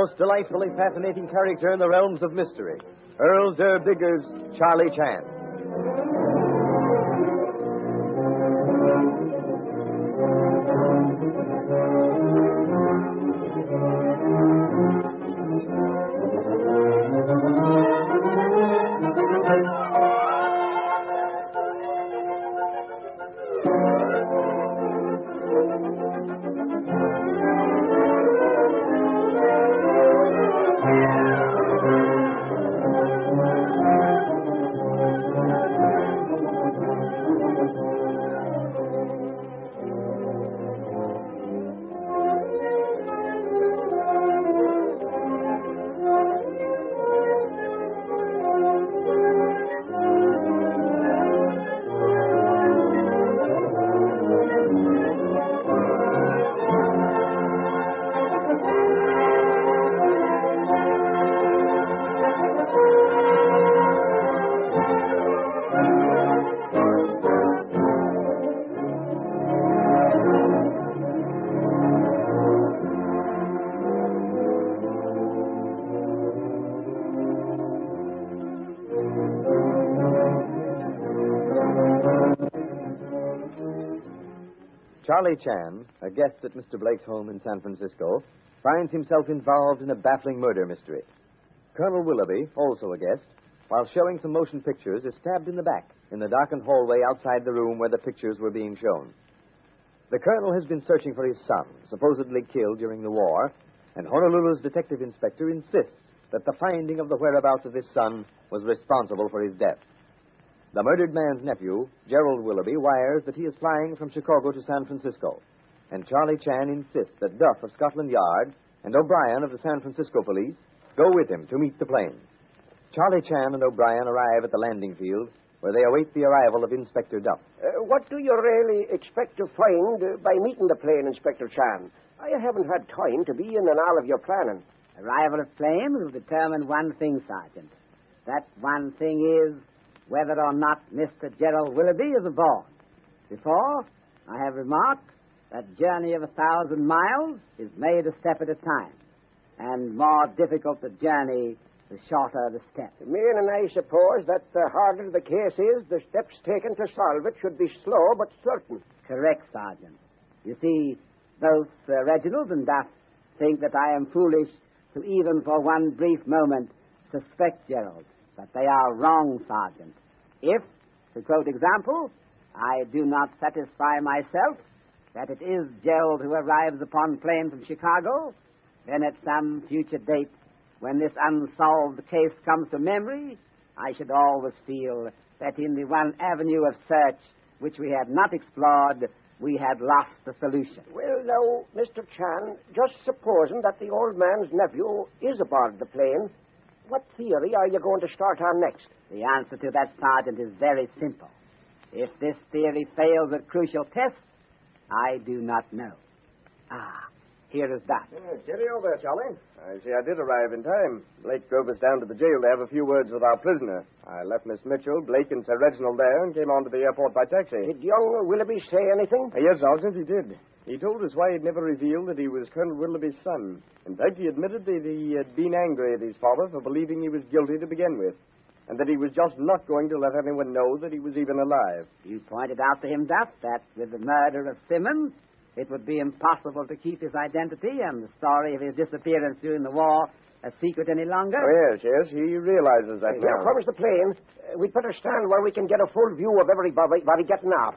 most delightfully fascinating character in the realms of mystery, Earl Derr Biggers' Charlie Chan. Charlie Chan, a guest at Mr. Blake's home in San Francisco, finds himself involved in a baffling murder mystery. Colonel Willoughby, also a guest, while showing some motion pictures, is stabbed in the back in the darkened hallway outside the room where the pictures were being shown. The colonel has been searching for his son, supposedly killed during the war, and Honolulu's detective inspector insists that the finding of the whereabouts of his son was responsible for his death. The murdered man's nephew, Gerald Willoughby, wires that he is flying from Chicago to San Francisco. And Charlie Chan insists that Duff of Scotland Yard and O'Brien of the San Francisco police go with him to meet the plane. Charlie Chan and O'Brien arrive at the landing field where they await the arrival of Inspector Duff. Uh, what do you really expect to find uh, by meeting the plane, Inspector Chan? I haven't had time to be in and all of your planning. Arrival of plane will determine one thing, Sergeant. That one thing is whether or not Mr. Gerald Willoughby is aboard. Before, I have remarked that journey of a thousand miles is made a step at a time, and more difficult the journey, the shorter the step. Mean and I suppose that the harder the case is, the steps taken to solve it should be slow but certain. Correct, Sergeant. You see, both uh, Reginald and Duff think that I am foolish to even for one brief moment suspect Gerald. But they are wrong, Sergeant. If, to quote example, I do not satisfy myself that it is Gerald who arrives upon plane from Chicago, then at some future date, when this unsolved case comes to memory, I should always feel that in the one avenue of search which we had not explored, we had lost the solution. Well, now, Mr. Chan, just supposing that the old man's nephew is aboard the plane, what theory are you going to start on next? The answer to that, Sergeant, is very simple. If this theory fails at crucial tests, I do not know. Ah, here is that. Yeah, cheerio there, Charlie. I see I did arrive in time. Blake drove us down to the jail to have a few words with our prisoner. I left Miss Mitchell, Blake, and Sir Reginald there and came on to the airport by taxi. Did young Willoughby say anything? Uh, yes, Sergeant, he did. He told us why he'd never revealed that he was Colonel Willoughby's son. In fact, he admitted that he had been angry at his father for believing he was guilty to begin with, and that he was just not going to let anyone know that he was even alive. You pointed out to him, Duff, that with the murder of Simmons, it would be impossible to keep his identity and the story of his disappearance during the war a secret any longer. Oh, yes, yes, he realizes that Here now. comes the plane. Uh, we'd better stand where we can get a full view of everybody everybody getting off.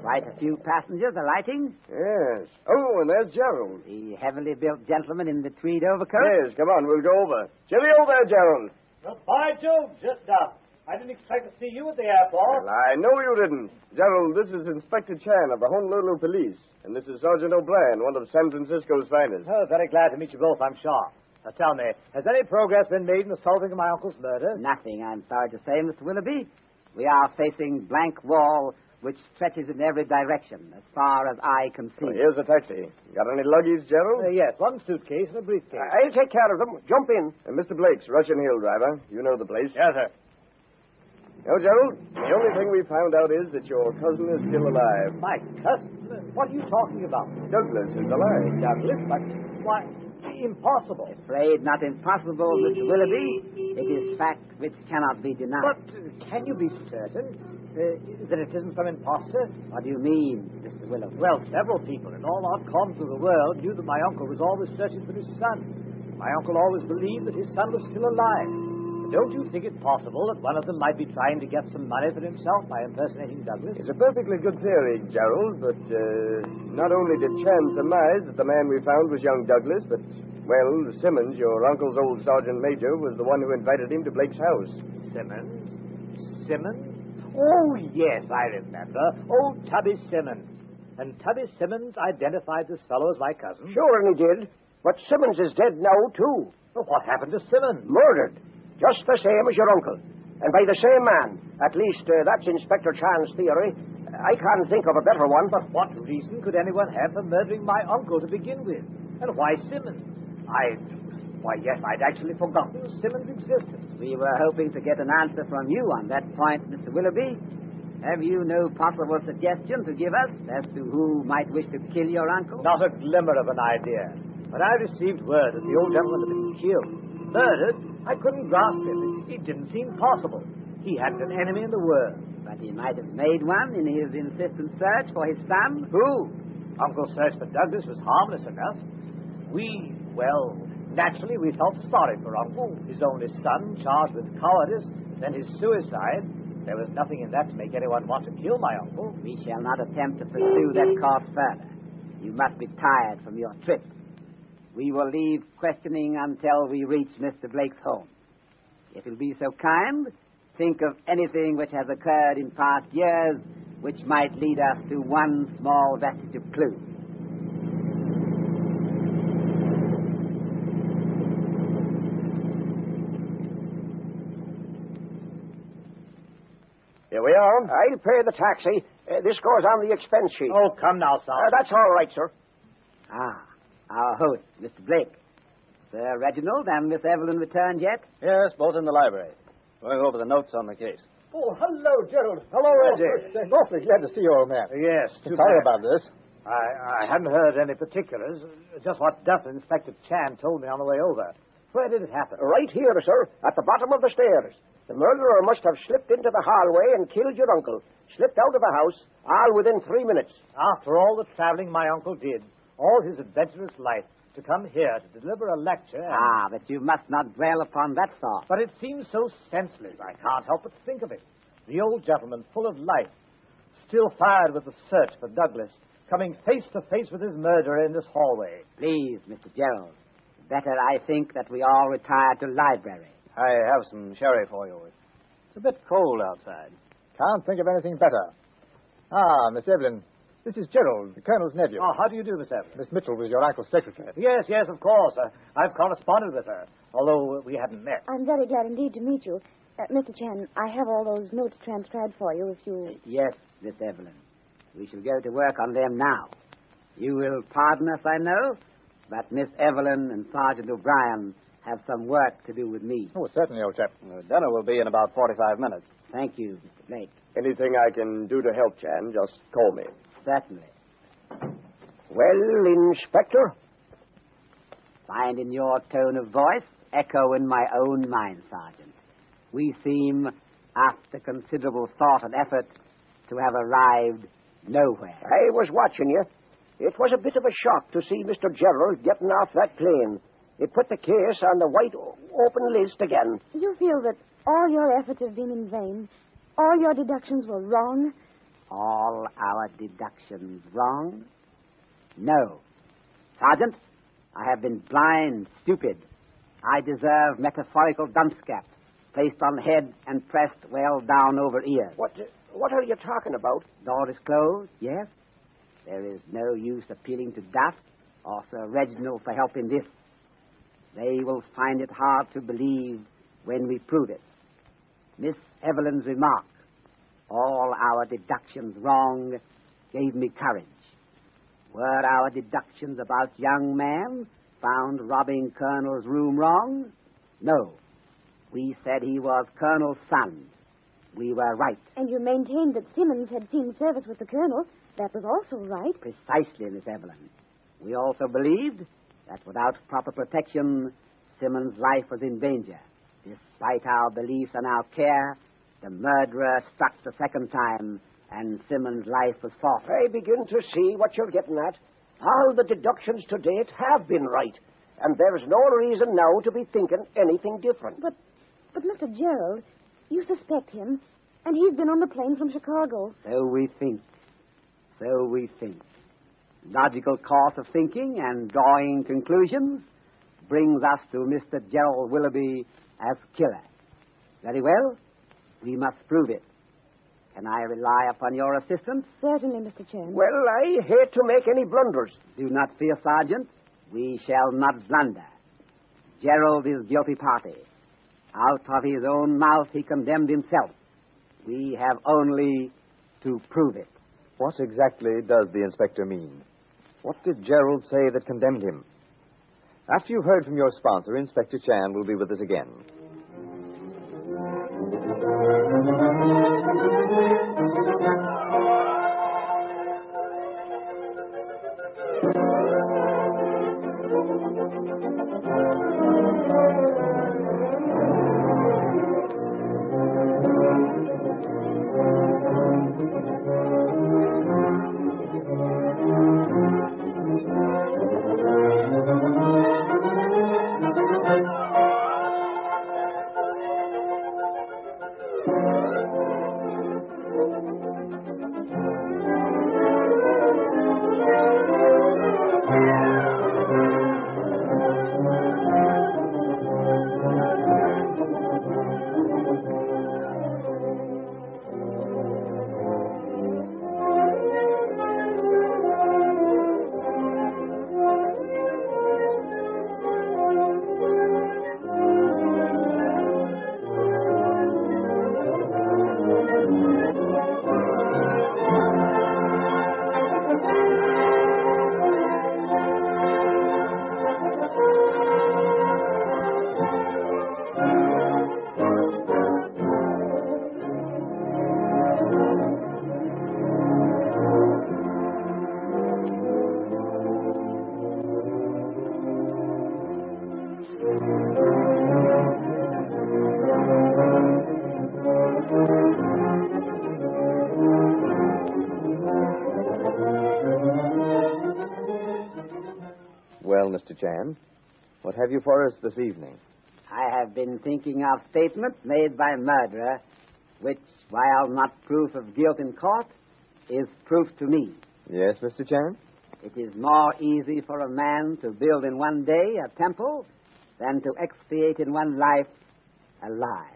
Quite a few passengers alighting. Yes. Oh, and there's Gerald. The heavily built gentleman in the tweed overcoat. Yes, come on, we'll go over. Cheerio there, Gerald. Well, by Jove, just up. I didn't expect to see you at the airport. Well, I know you didn't. Gerald, this is Inspector Chan of the Honolulu Police, and this is Sergeant O'Brien, one of San Francisco's finest. Oh, very glad to meet you both, I'm sure. Now tell me, has any progress been made in the solving of my uncle's murder? Nothing, I'm sorry to say, Mr. Willoughby. We are facing blank wall which stretches in every direction as far as eye can see. Well, here's a taxi. Got any luggage, Gerald? Uh, yes, one suitcase and a briefcase. I'll take care of them. Jump in. Uh, Mr. Blake's Russian Hill driver. You know the place. yes, sir. No, Gerald. The only thing we found out is that your cousin is still alive. My cousin? What are you talking about? Douglas is alive. Douglas? But why? Impossible. Afraid not impossible, Mr. Willoughby. It is fact which cannot be denied. But uh, can you be certain uh, that it isn't some impostor? What do you mean, Mr. Willoughby? Well, several people in all odd corners of the world knew that my uncle was always searching for his son. My uncle always believed that his son was still alive. But don't you think it possible that one of them might be trying to get some money for himself by impersonating Douglas? It's a perfectly good theory, Gerald, but uh, not only did Chan surmise that the man we found was young Douglas, but, well, Simmons, your uncle's old sergeant major, was the one who invited him to Blake's house. Simmons? Simmons? Oh, yes, I remember. Old Tubby Simmons. And Tubby Simmons identified this fellow as my cousin. Sure, and he did. But Simmons is dead now, too. Well, what happened to Simmons? Murdered. Just the same as your uncle. And by the same man. At least uh, that's Inspector Chan's theory. I can't think of a better one. But what reason could anyone have for murdering my uncle to begin with? And why Simmons? I. Why, yes, I'd actually forgotten Simmons' existence. We were hoping to get an answer from you on that point, Mr. Willoughby. Have you no possible suggestion to give us as to who might wish to kill your uncle? Not a glimmer of an idea. When I received word that the old gentleman had been killed, murdered, I couldn't grasp it. It didn't seem possible. He hadn't an enemy in the world. But he might have made one in his insistent search for his son. Who? Uncle's search for Douglas was harmless enough. We, well, naturally we felt sorry for Uncle, his only son, charged with cowardice, then his suicide. There was nothing in that to make anyone want to kill my uncle. We shall not attempt to pursue that course further. You must be tired from your trip. We will leave questioning until we reach Mr. Blake's home. If you'll be so kind, think of anything which has occurred in past years which might lead us to one small vestige of clue. Here. I'll pay the taxi. Uh, this goes on the expense sheet. Oh, come now, Uh, that's all right, sir. Ah, our host, Mr. Blake. Sir Reginald and Miss Evelyn returned yet? Yes, both in the library. Going over the notes on the case. Oh, hello, Gerald. Hello, Reggie. I'm awfully glad to see you, old man. Yes, too Sorry bad. about this. I, I hadn't heard any particulars. Just what Duff Inspector Chan told me on the way over. Where did it happen? Right here, sir, at the bottom of the stairs. The murderer must have slipped into the hallway and killed your uncle. Slipped out of the house, all within three minutes. After all the traveling my uncle did, all his adventurous life, to come here to deliver a lecture. and- Ah, but you must not dwell upon that thought. But it seems so senseless, I can't help but think of it. The old gentleman, full of life, still fired with the search for Douglas, coming face to face with his murderer in this hallway. Please, Mr. Gerald. Better, I think, that we all retire to library. I have some sherry for you. It's a bit cold outside. Can't think of anything better. Ah, Miss Evelyn, this is Gerald, the Colonel's nephew. Oh, how do you do, Miss Evelyn? Miss Mitchell was your uncle's secretary. Yes, yes, of course. Uh, I've corresponded with her, although we hadn't met. I'm very glad indeed to meet you. Uh, Mr. Chan, I have all those notes transcribed for you if you. Yes, Miss Evelyn. We shall go to work on them now. You will pardon us, I know, but Miss Evelyn and Sergeant O'Brien have some work to do with me. Oh, certainly, old chap. Uh, dinner will be in about 45 minutes. Thank you, Mr. Blake. Anything I can do to help, Chan, just call me. Certainly. Well, Inspector, Find in your tone of voice echo in my own mind, Sergeant. We seem, after considerable thought and effort, to have arrived nowhere. I was watching you. It was a bit of a shock to see Mr. Gerald getting off that plane. It put the case on the white open list again. You feel that all your efforts have been in vain? All your deductions were wrong? All our deductions wrong? No. Sergeant, I have been blind, stupid. I deserve metaphorical dumpscap, placed on head and pressed well down over ears. What, what are you talking about? Door is closed, yes. There is no use appealing to Duff or Sir Reginald for help in this. They will find it hard to believe when we prove it. Miss Evelyn's remark, all our deductions wrong gave me courage. Were our deductions about young man found robbing Colonel's room wrong? No. We said he was Colonel's son. We were right. And you maintained that Simmons had seen service with the colonel. That was also right. Precisely, Miss Evelyn. We also believed that without proper protection, Simmons' life was in danger. Despite our beliefs and our care, the murderer struck the second time, and Simmons' life was forfeit. I begin to see what you're getting at. All the deductions to date have been right, and there's no reason now to be thinking anything different. But, but Mr. Gerald, you suspect him, and he's been on the plane from Chicago. So we think. So we think. Logical course of thinking and drawing conclusions brings us to Mr. Gerald Willoughby as killer. Very well. We must prove it. Can I rely upon your assistance? Certainly, Mr. Chan. Well, I hate to make any blunders. Do not fear, Sergeant. We shall not blunder. Gerald is guilty party. Out of his own mouth, he condemned himself. We have only to prove it. What exactly does the inspector mean? What did Gerald say that condemned him? After you've heard from your sponsor, Inspector Chan will be with us again. You for us this evening? I have been thinking of statements made by murderer, which, while not proof of guilt in court, is proof to me. Yes, Mr. Chan? It is more easy for a man to build in one day a temple than to expiate in one life a lie.